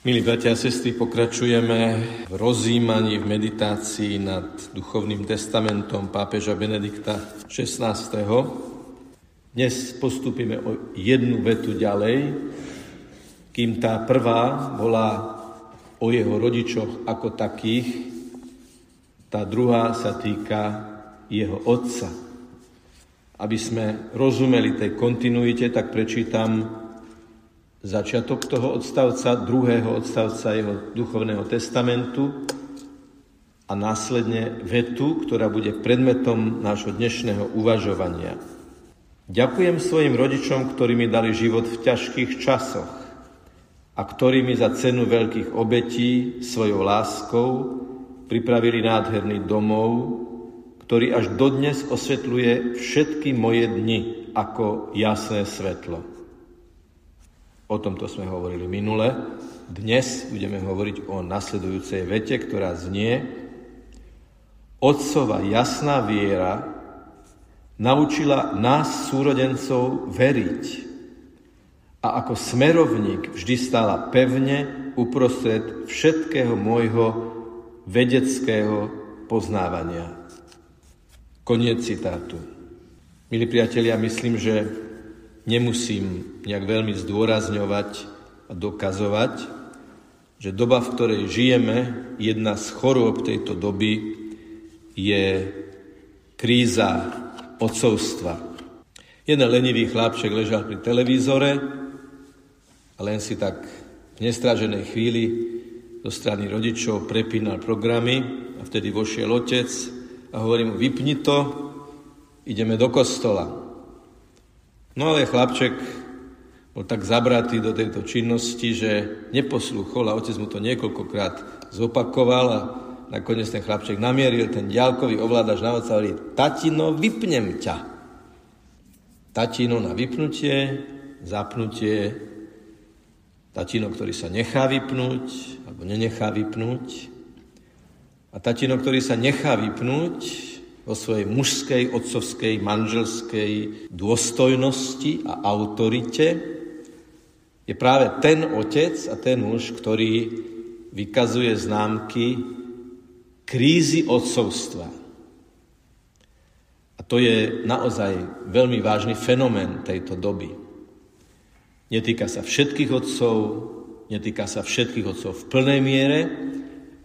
Milí bratia a sestry, pokračujeme v rozímaní, v meditácii nad duchovným testamentom pápeža Benedikta XVI. Dnes postupíme o jednu vetu ďalej, kým tá prvá bola o jeho rodičoch ako takých, tá druhá sa týka jeho otca. Aby sme rozumeli tej kontinuite, tak prečítam začiatok toho odstavca, druhého odstavca jeho duchovného testamentu a následne vetu, ktorá bude predmetom nášho dnešného uvažovania. Ďakujem svojim rodičom, ktorí mi dali život v ťažkých časoch a ktorí mi za cenu veľkých obetí svojou láskou pripravili nádherný domov, ktorý až dodnes osvetľuje všetky moje dni ako jasné svetlo. O tomto sme hovorili minule. Dnes budeme hovoriť o nasledujúcej vete, ktorá znie Otcova jasná viera naučila nás súrodencov veriť a ako smerovník vždy stála pevne uprostred všetkého môjho vedeckého poznávania. Koniec citátu. Milí priatelia, myslím, že nemusím nejak veľmi zdôrazňovať a dokazovať, že doba, v ktorej žijeme, jedna z chorôb tejto doby je kríza odcovstva. Jeden lenivý chlapček ležal pri televízore a len si tak v nestraženej chvíli zo strany rodičov prepínal programy a vtedy vošiel otec a hovorí mu, vypni to, ideme do kostola. No ale chlapček bol tak zabratý do tejto činnosti, že neposlúchol a otec mu to niekoľkokrát zopakoval a nakoniec ten chlapček namieril ten ďalkový ovládač na otca a tatino, vypnem ťa. Tatino na vypnutie, zapnutie, tatino, ktorý sa nechá vypnúť, alebo nenechá vypnúť. A tatino, ktorý sa nechá vypnúť, vo svojej mužskej, otcovskej, manželskej dôstojnosti a autorite, je práve ten otec a ten muž, ktorý vykazuje známky krízy otcovstva. A to je naozaj veľmi vážny fenomén tejto doby. Netýka sa všetkých otcov, netýka sa všetkých otcov v plnej miere,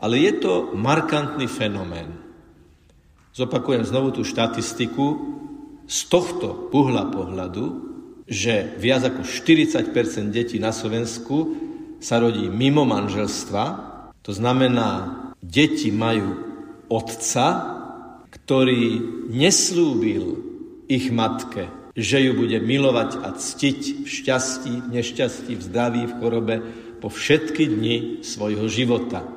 ale je to markantný fenomén. Zopakujem znovu tú štatistiku z tohto uhla pohľadu, že viac ako 40% detí na Slovensku sa rodí mimo manželstva. To znamená, deti majú otca, ktorý neslúbil ich matke, že ju bude milovať a ctiť v šťastí, v nešťastí, v zdraví, v chorobe po všetky dni svojho života.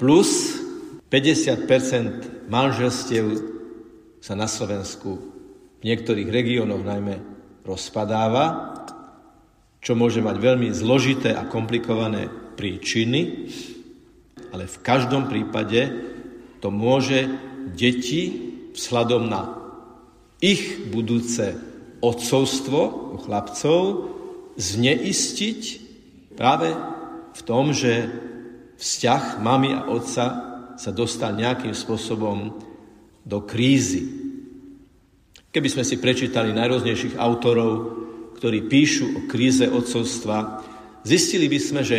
Plus 50% manželstiev sa na Slovensku v niektorých regiónoch najmä rozpadáva, čo môže mať veľmi zložité a komplikované príčiny, ale v každom prípade to môže deti vzhľadom na ich budúce odcovstvo u chlapcov zneistiť práve v tom, že vzťah mamy a otca sa dostal nejakým spôsobom do krízy. Keby sme si prečítali najrôznejších autorov, ktorí píšu o kríze odcovstva, zistili by sme, že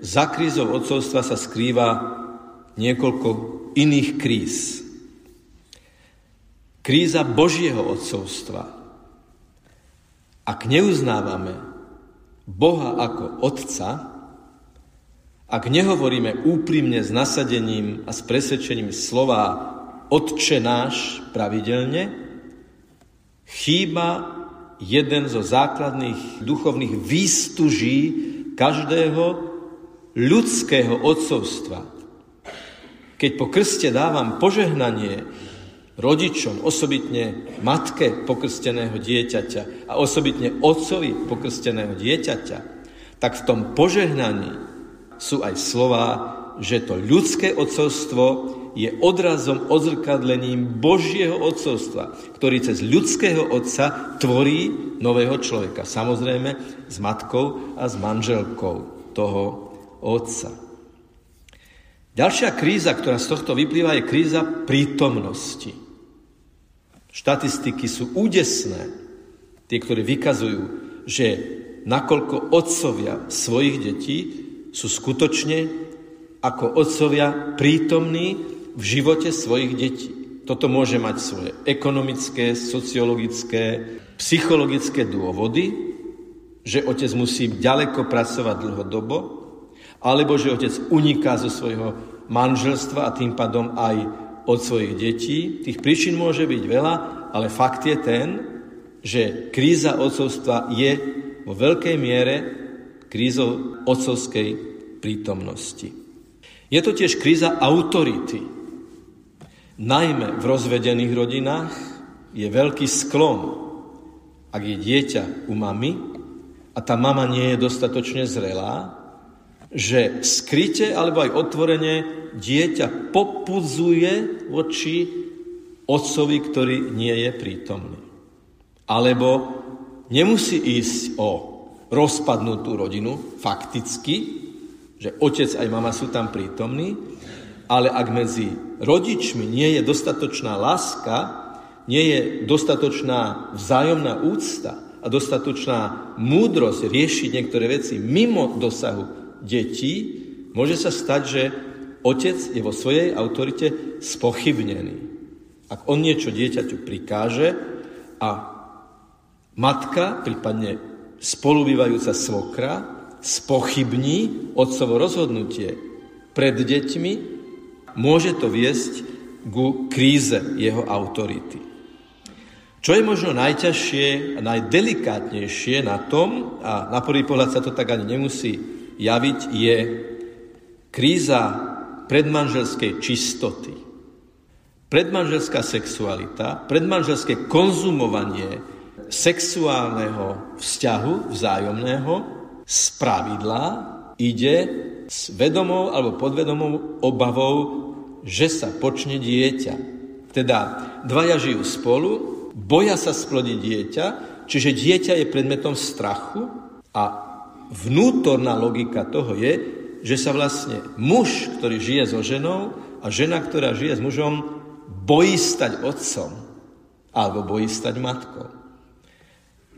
za krízou odcovstva sa skrýva niekoľko iných kríz. Kríza Božieho odcovstva. Ak neuznávame Boha ako Otca, ak nehovoríme úprimne s nasadením a s presvedčením slova Otče náš pravidelne, chýba jeden zo základných duchovných výstuží každého ľudského odcovstva. Keď po krste dávam požehnanie rodičom, osobitne matke pokrsteného dieťaťa a osobitne otcovi pokrsteného dieťaťa, tak v tom požehnaní sú aj slova, že to ľudské odcovstvo je odrazom, odzrkadlením Božieho odcovstva, ktorý cez ľudského otca tvorí nového človeka. Samozrejme s matkou a s manželkou toho otca. Ďalšia kríza, ktorá z tohto vyplýva, je kríza prítomnosti. Štatistiky sú údesné, tie, ktoré vykazujú, že nakoľko otcovia svojich detí sú skutočne ako otcovia prítomní v živote svojich detí. Toto môže mať svoje ekonomické, sociologické, psychologické dôvody, že otec musí ďaleko pracovať dlhodobo, alebo že otec uniká zo svojho manželstva a tým pádom aj od svojich detí. Tých príčin môže byť veľa, ale fakt je ten, že kríza otcovstva je vo veľkej miere krízou otcovskej prítomnosti. Je to tiež kríza autority. Najmä v rozvedených rodinách je veľký sklon, ak je dieťa u mamy a tá mama nie je dostatočne zrelá, že skryte alebo aj otvorene dieťa popudzuje voči otcovi, ktorý nie je prítomný. Alebo nemusí ísť o rozpadnutú rodinu, fakticky, že otec aj mama sú tam prítomní, ale ak medzi rodičmi nie je dostatočná láska, nie je dostatočná vzájomná úcta a dostatočná múdrosť riešiť niektoré veci mimo dosahu detí, môže sa stať, že otec je vo svojej autorite spochybnený. Ak on niečo dieťaťu prikáže a matka, prípadne spolubývajúca svokra, spochybní otcovo rozhodnutie pred deťmi, môže to viesť ku kríze jeho autority. Čo je možno najťažšie a najdelikátnejšie na tom, a na prvý pohľad sa to tak ani nemusí javiť, je kríza predmanželskej čistoty. Predmanželská sexualita, predmanželské konzumovanie sexuálneho vzťahu vzájomného z pravidla ide s vedomou alebo podvedomou obavou, že sa počne dieťa. Teda dvaja žijú spolu, boja sa splodiť dieťa, čiže dieťa je predmetom strachu a vnútorná logika toho je, že sa vlastne muž, ktorý žije so ženou a žena, ktorá žije s mužom, bojí stať otcom alebo bojí stať matkou.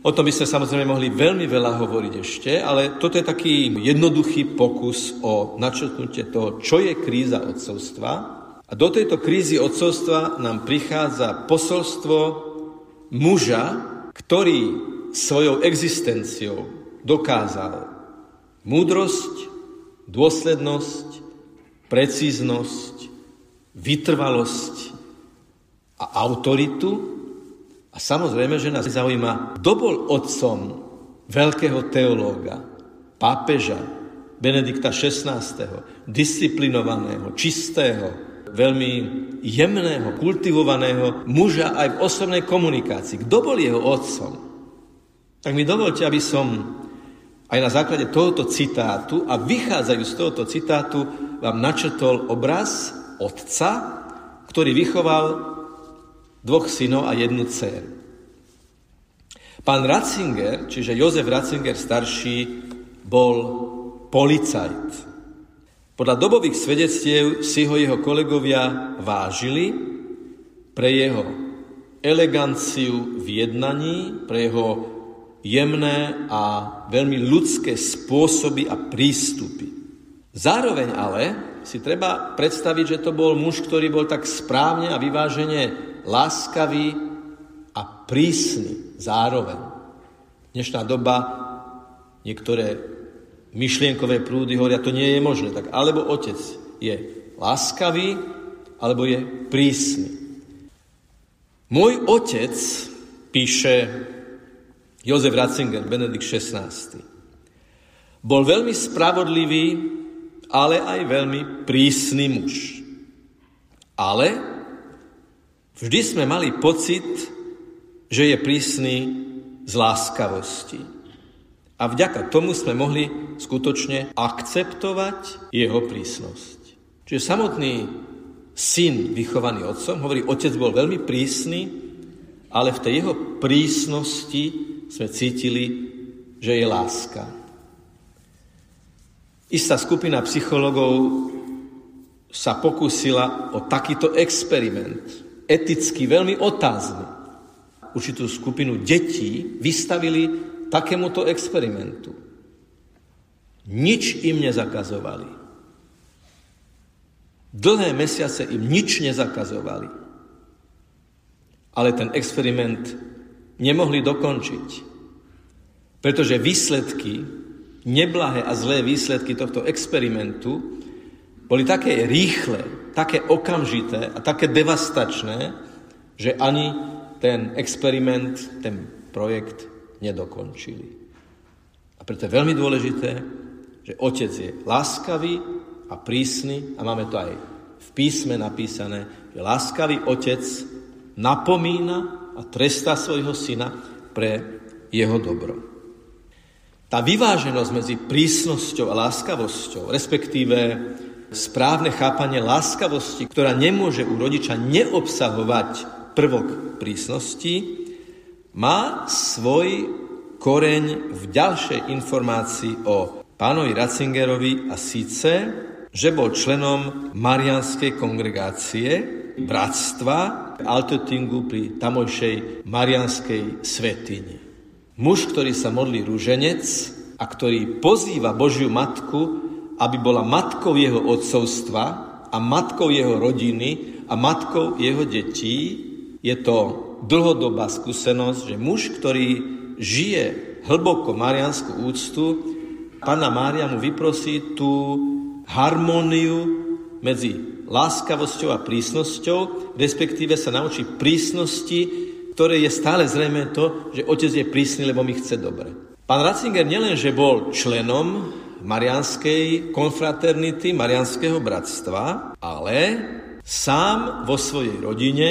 O tom by sme samozrejme mohli veľmi veľa hovoriť ešte, ale toto je taký jednoduchý pokus o načrtnutie toho, čo je kríza otcovstva. A do tejto krízy otcovstva nám prichádza posolstvo muža, ktorý svojou existenciou dokázal múdrosť, dôslednosť, precíznosť, vytrvalosť a autoritu. A samozrejme, že nás zaujíma, kto bol otcom veľkého teológa, pápeža, Benedikta XVI., disciplinovaného, čistého, veľmi jemného, kultivovaného muža aj v osobnej komunikácii. Kto bol jeho otcom? Tak mi dovolte, aby som aj na základe tohoto citátu a vychádzajú z tohoto citátu vám načrtol obraz otca, ktorý vychoval dvoch synov a jednu dceru. Pán Ratzinger, čiže Jozef Ratzinger starší, bol policajt. Podľa dobových svedectiev si ho jeho kolegovia vážili pre jeho eleganciu v jednaní, pre jeho jemné a veľmi ľudské spôsoby a prístupy. Zároveň ale si treba predstaviť, že to bol muž, ktorý bol tak správne a vyvážene láskavý a prísny zároveň. Dnešná doba niektoré myšlienkové prúdy hovoria, to nie je možné. Tak alebo otec je láskavý, alebo je prísny. Môj otec, píše Jozef Ratzinger, Benedikt XVI. Bol veľmi spravodlivý, ale aj veľmi prísny muž. Ale vždy sme mali pocit, že je prísny z láskavosti. A vďaka tomu sme mohli skutočne akceptovať jeho prísnosť. Čiže samotný syn vychovaný otcom hovorí, otec bol veľmi prísny, ale v tej jeho prísnosti sme cítili, že je láska. Istá skupina psychologov sa pokúsila o takýto experiment, eticky veľmi otázny. Určitú skupinu detí vystavili takémuto experimentu. Nič im nezakazovali. Dlhé mesiace im nič nezakazovali. Ale ten experiment nemohli dokončiť, pretože výsledky, neblahé a zlé výsledky tohto experimentu boli také rýchle, také okamžité a také devastačné, že ani ten experiment, ten projekt nedokončili. A preto je veľmi dôležité, že otec je láskavý a prísny a máme to aj v písme napísané, že láskavý otec napomína a trestá svojho syna pre jeho dobro. Tá vyváženosť medzi prísnosťou a láskavosťou, respektíve správne chápanie láskavosti, ktorá nemôže u rodiča neobsahovať prvok prísnosti, má svoj koreň v ďalšej informácii o pánovi Ratzingerovi a síce, že bol členom Marianskej kongregácie, bratstva Altotingu pri tamojšej Marianskej svetini. Muž, ktorý sa modlí rúženec a ktorý pozýva Božiu Matku aby bola matkou jeho odcovstva a matkou jeho rodiny a matkou jeho detí. Je to dlhodobá skúsenosť, že muž, ktorý žije hlboko marianskú úctu, Pána Mária mu vyprosí tú harmóniu medzi láskavosťou a prísnosťou, respektíve sa naučí prísnosti, ktoré je stále zrejme to, že otec je prísny, lebo mi chce dobre. Pán Ratzinger nielenže bol členom Marianskej konfraternity, Marianského bratstva, ale sám vo svojej rodine,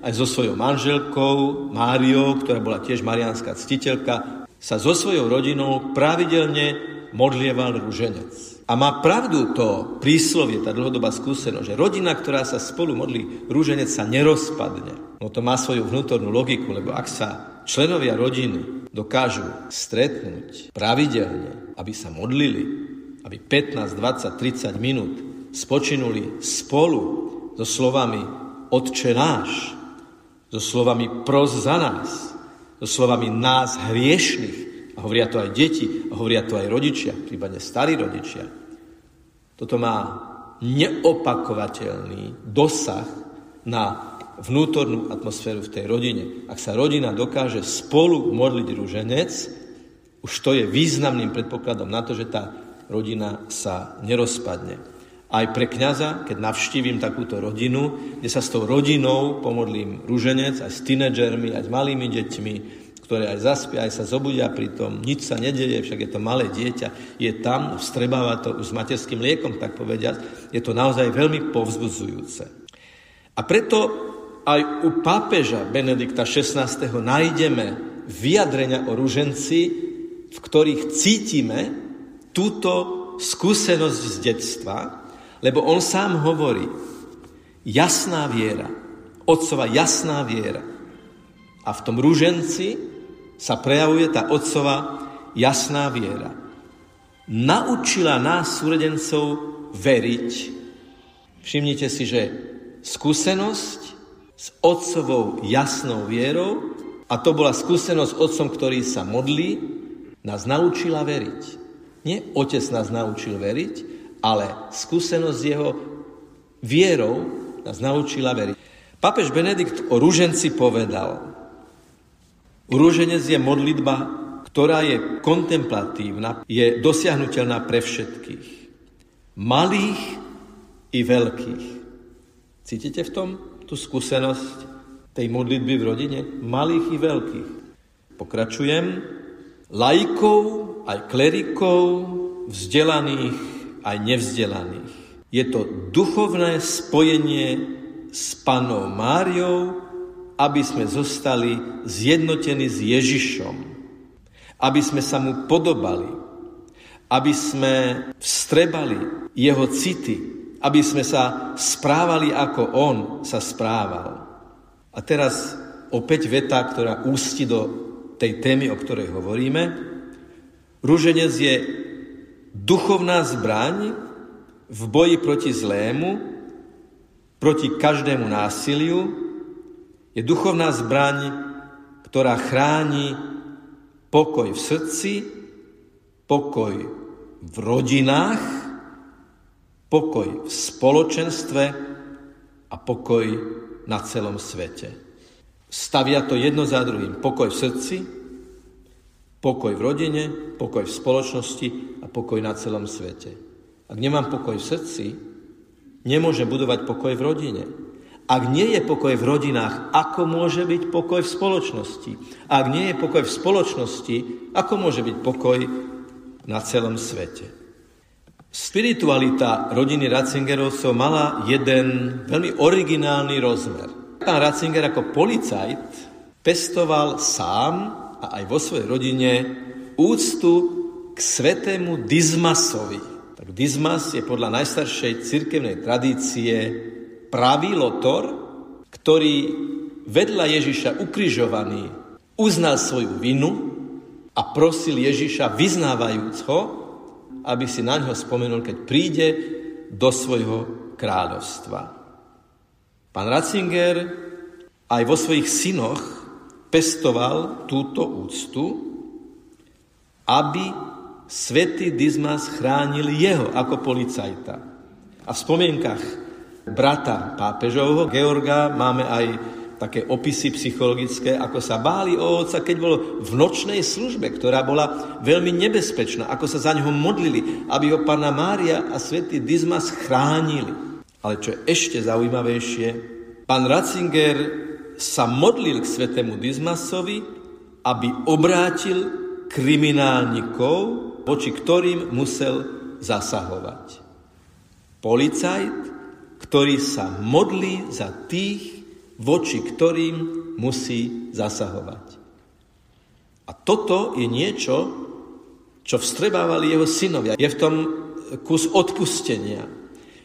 aj so svojou manželkou Máriou, ktorá bola tiež marianská ctiteľka, sa so svojou rodinou pravidelne modlieval rúženec. A má pravdu to príslovie, tá dlhodobá skúsenosť, že rodina, ktorá sa spolu modlí rúženec, sa nerozpadne. No to má svoju vnútornú logiku, lebo ak sa členovia rodiny dokážu stretnúť pravidelne, aby sa modlili, aby 15, 20, 30 minút spočinuli spolu so slovami Otče náš, so slovami pros za nás, so slovami nás hriešných. A hovoria to aj deti, a hovoria to aj rodičia, prípadne starí rodičia. Toto má neopakovateľný dosah na vnútornú atmosféru v tej rodine. Ak sa rodina dokáže spolu modliť rúženec, už to je významným predpokladom na to, že tá rodina sa nerozpadne. Aj pre kňaza, keď navštívim takúto rodinu, kde sa s tou rodinou pomodlím rúženec, aj s tínedžermi, aj s malými deťmi, ktoré aj zaspia, aj sa zobudia pri tom, nič sa nedeje, však je to malé dieťa, je tam, vstrebáva to už s materským liekom, tak povediať, je to naozaj veľmi povzbudzujúce. A preto aj u pápeža Benedikta XVI. nájdeme vyjadrenia o ruženci, v ktorých cítime túto skúsenosť z detstva, lebo on sám hovorí, jasná viera, otcova jasná viera. A v tom ruženci sa prejavuje tá otcova jasná viera. Naučila nás, súredencov, veriť. Všimnite si, že skúsenosť s otcovou jasnou vierou a to bola skúsenosť s otcom, ktorý sa modlí, nás naučila veriť. Nie otec nás naučil veriť, ale skúsenosť jeho vierou nás naučila veriť. Papež Benedikt o rúženci povedal, rúženec je modlitba, ktorá je kontemplatívna, je dosiahnutelná pre všetkých. Malých i veľkých. Cítite v tom? tú skúsenosť tej modlitby v rodine, malých i veľkých. Pokračujem. Lajkov, aj klerikov, vzdelaných, aj nevzdelaných. Je to duchovné spojenie s panou Máriou, aby sme zostali zjednotení s Ježišom, aby sme sa mu podobali, aby sme vstrebali jeho city, aby sme sa správali, ako on sa správal. A teraz opäť veta, ktorá ústi do tej témy, o ktorej hovoríme. Rúženec je duchovná zbraň v boji proti zlému, proti každému násiliu, je duchovná zbraň, ktorá chráni pokoj v srdci, pokoj v rodinách, pokoj v spoločenstve a pokoj na celom svete. Stavia to jedno za druhým. Pokoj v srdci, pokoj v rodine, pokoj v spoločnosti a pokoj na celom svete. Ak nemám pokoj v srdci, nemôžem budovať pokoj v rodine. Ak nie je pokoj v rodinách, ako môže byť pokoj v spoločnosti? Ak nie je pokoj v spoločnosti, ako môže byť pokoj na celom svete? Spiritualita rodiny Ratzingerovcov mala jeden veľmi originálny rozmer. Pán Ratzinger ako policajt pestoval sám a aj vo svojej rodine úctu k svetému Dizmasovi. Tak Dizmas je podľa najstaršej cirkevnej tradície pravý lotor, ktorý vedľa Ježiša ukrižovaný uznal svoju vinu a prosil Ježiša vyznávajúc ho, aby si na ňo spomenul, keď príde do svojho kráľovstva. Pán Ratzinger aj vo svojich synoch pestoval túto úctu, aby svätý Dizmas chránil jeho ako policajta. A v spomienkach brata pápežovho Georga máme aj také opisy psychologické, ako sa báli o otca, keď bol v nočnej službe, ktorá bola veľmi nebezpečná, ako sa za ňoho modlili, aby ho pána Mária a svätý Dizmas chránili. Ale čo je ešte zaujímavejšie, pán Ratzinger sa modlil k svetému Dizmasovi, aby obrátil kriminálnikov, voči ktorým musel zasahovať. Policajt ktorý sa modlí za tých, voči ktorým musí zasahovať. A toto je niečo, čo vstrebávali jeho synovia. Je v tom kus odpustenia.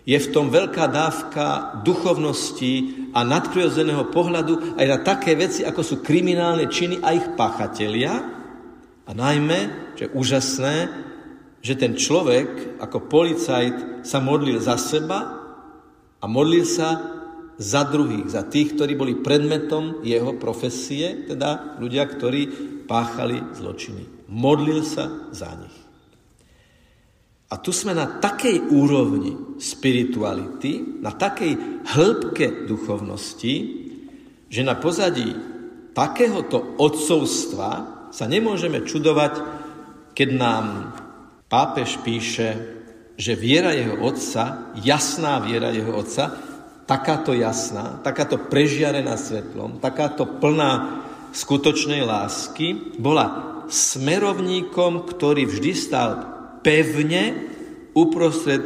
Je v tom veľká dávka duchovnosti a nadprirodzeného pohľadu aj na také veci, ako sú kriminálne činy a ich páchatelia. A najmä, čo je úžasné, že ten človek ako policajt sa modlil za seba a modlil sa za druhých, za tých, ktorí boli predmetom jeho profesie, teda ľudia, ktorí páchali zločiny. Modlil sa za nich. A tu sme na takej úrovni spirituality, na takej hĺbke duchovnosti, že na pozadí takéhoto odcovstva sa nemôžeme čudovať, keď nám pápež píše, že viera jeho otca, jasná viera jeho otca, takáto jasná, takáto prežiarená svetlom, takáto plná skutočnej lásky, bola smerovníkom, ktorý vždy stal pevne uprostred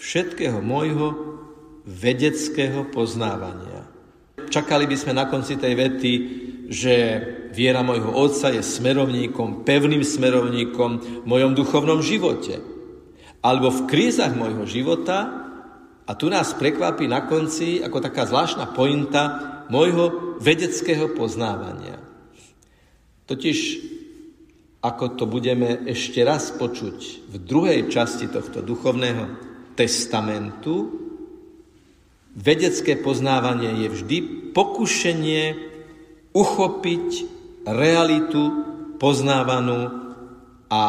všetkého môjho vedeckého poznávania. Čakali by sme na konci tej vety, že viera môjho otca je smerovníkom, pevným smerovníkom v mojom duchovnom živote alebo v krízach môjho života a tu nás prekvapí na konci ako taká zvláštna pointa môjho vedeckého poznávania. Totiž, ako to budeme ešte raz počuť v druhej časti tohto duchovného testamentu, vedecké poznávanie je vždy pokušenie uchopiť realitu poznávanú a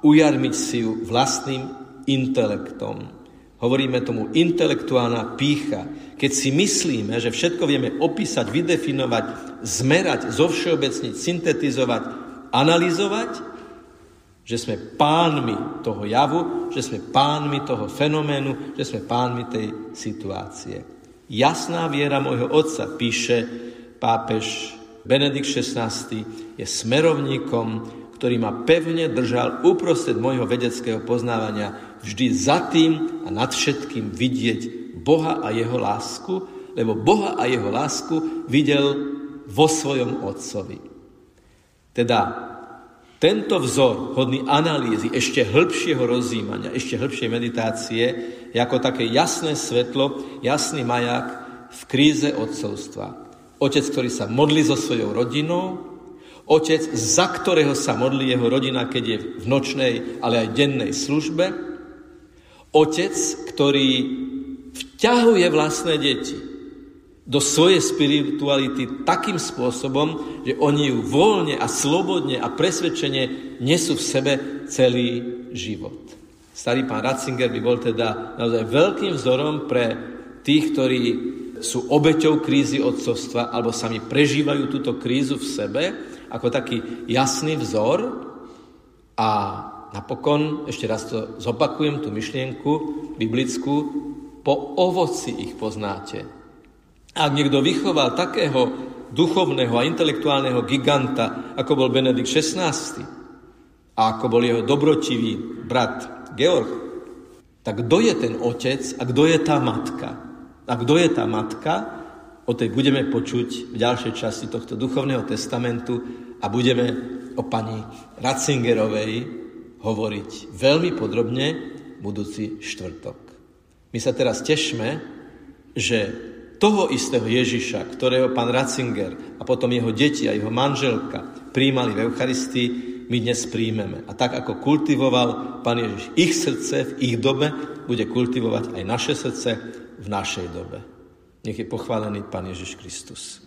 ujarmiť si ju vlastným intelektom. Hovoríme tomu intelektuálna pícha. Keď si myslíme, že všetko vieme opísať, vydefinovať, zmerať, zovšeobecniť, syntetizovať, analyzovať, že sme pánmi toho javu, že sme pánmi toho fenoménu, že sme pánmi tej situácie. Jasná viera môjho otca, píše pápež Benedikt XVI, je smerovníkom, ktorý ma pevne držal uprostred môjho vedeckého poznávania vždy za tým a nad všetkým vidieť Boha a jeho lásku, lebo Boha a jeho lásku videl vo svojom Otcovi. Teda tento vzor, hodný analýzy, ešte hĺbšieho rozjímania, ešte hĺbšej meditácie, je ako také jasné svetlo, jasný maják v kríze otcovstva. Otec, ktorý sa modlí so svojou rodinou, Otec, za ktorého sa modlí jeho rodina, keď je v nočnej, ale aj dennej službe. Otec, ktorý vťahuje vlastné deti do svojej spirituality takým spôsobom, že oni ju voľne a slobodne a presvedčene nesú v sebe celý život. Starý pán Ratzinger by bol teda naozaj veľkým vzorom pre tých, ktorí sú obeťou krízy odcovstva alebo sami prežívajú túto krízu v sebe ako taký jasný vzor a napokon, ešte raz to zopakujem, tú myšlienku biblickú, po ovoci ich poznáte. Ak niekto vychoval takého duchovného a intelektuálneho giganta, ako bol Benedikt XVI a ako bol jeho dobrotivý brat Georg, tak kto je ten otec a kto je tá matka? A kto je tá matka, o tej budeme počuť v ďalšej časti tohto duchovného testamentu a budeme o pani Ratzingerovej hovoriť veľmi podrobne budúci štvrtok. My sa teraz tešme, že toho istého Ježiša, ktorého pán Ratzinger a potom jeho deti a jeho manželka príjmali v Eucharistii, my dnes príjmeme. A tak, ako kultivoval pán Ježiš ich srdce v ich dobe, bude kultivovať aj naše srdce v našej dobe. Nech je pochválený pán Ježiš Kristus.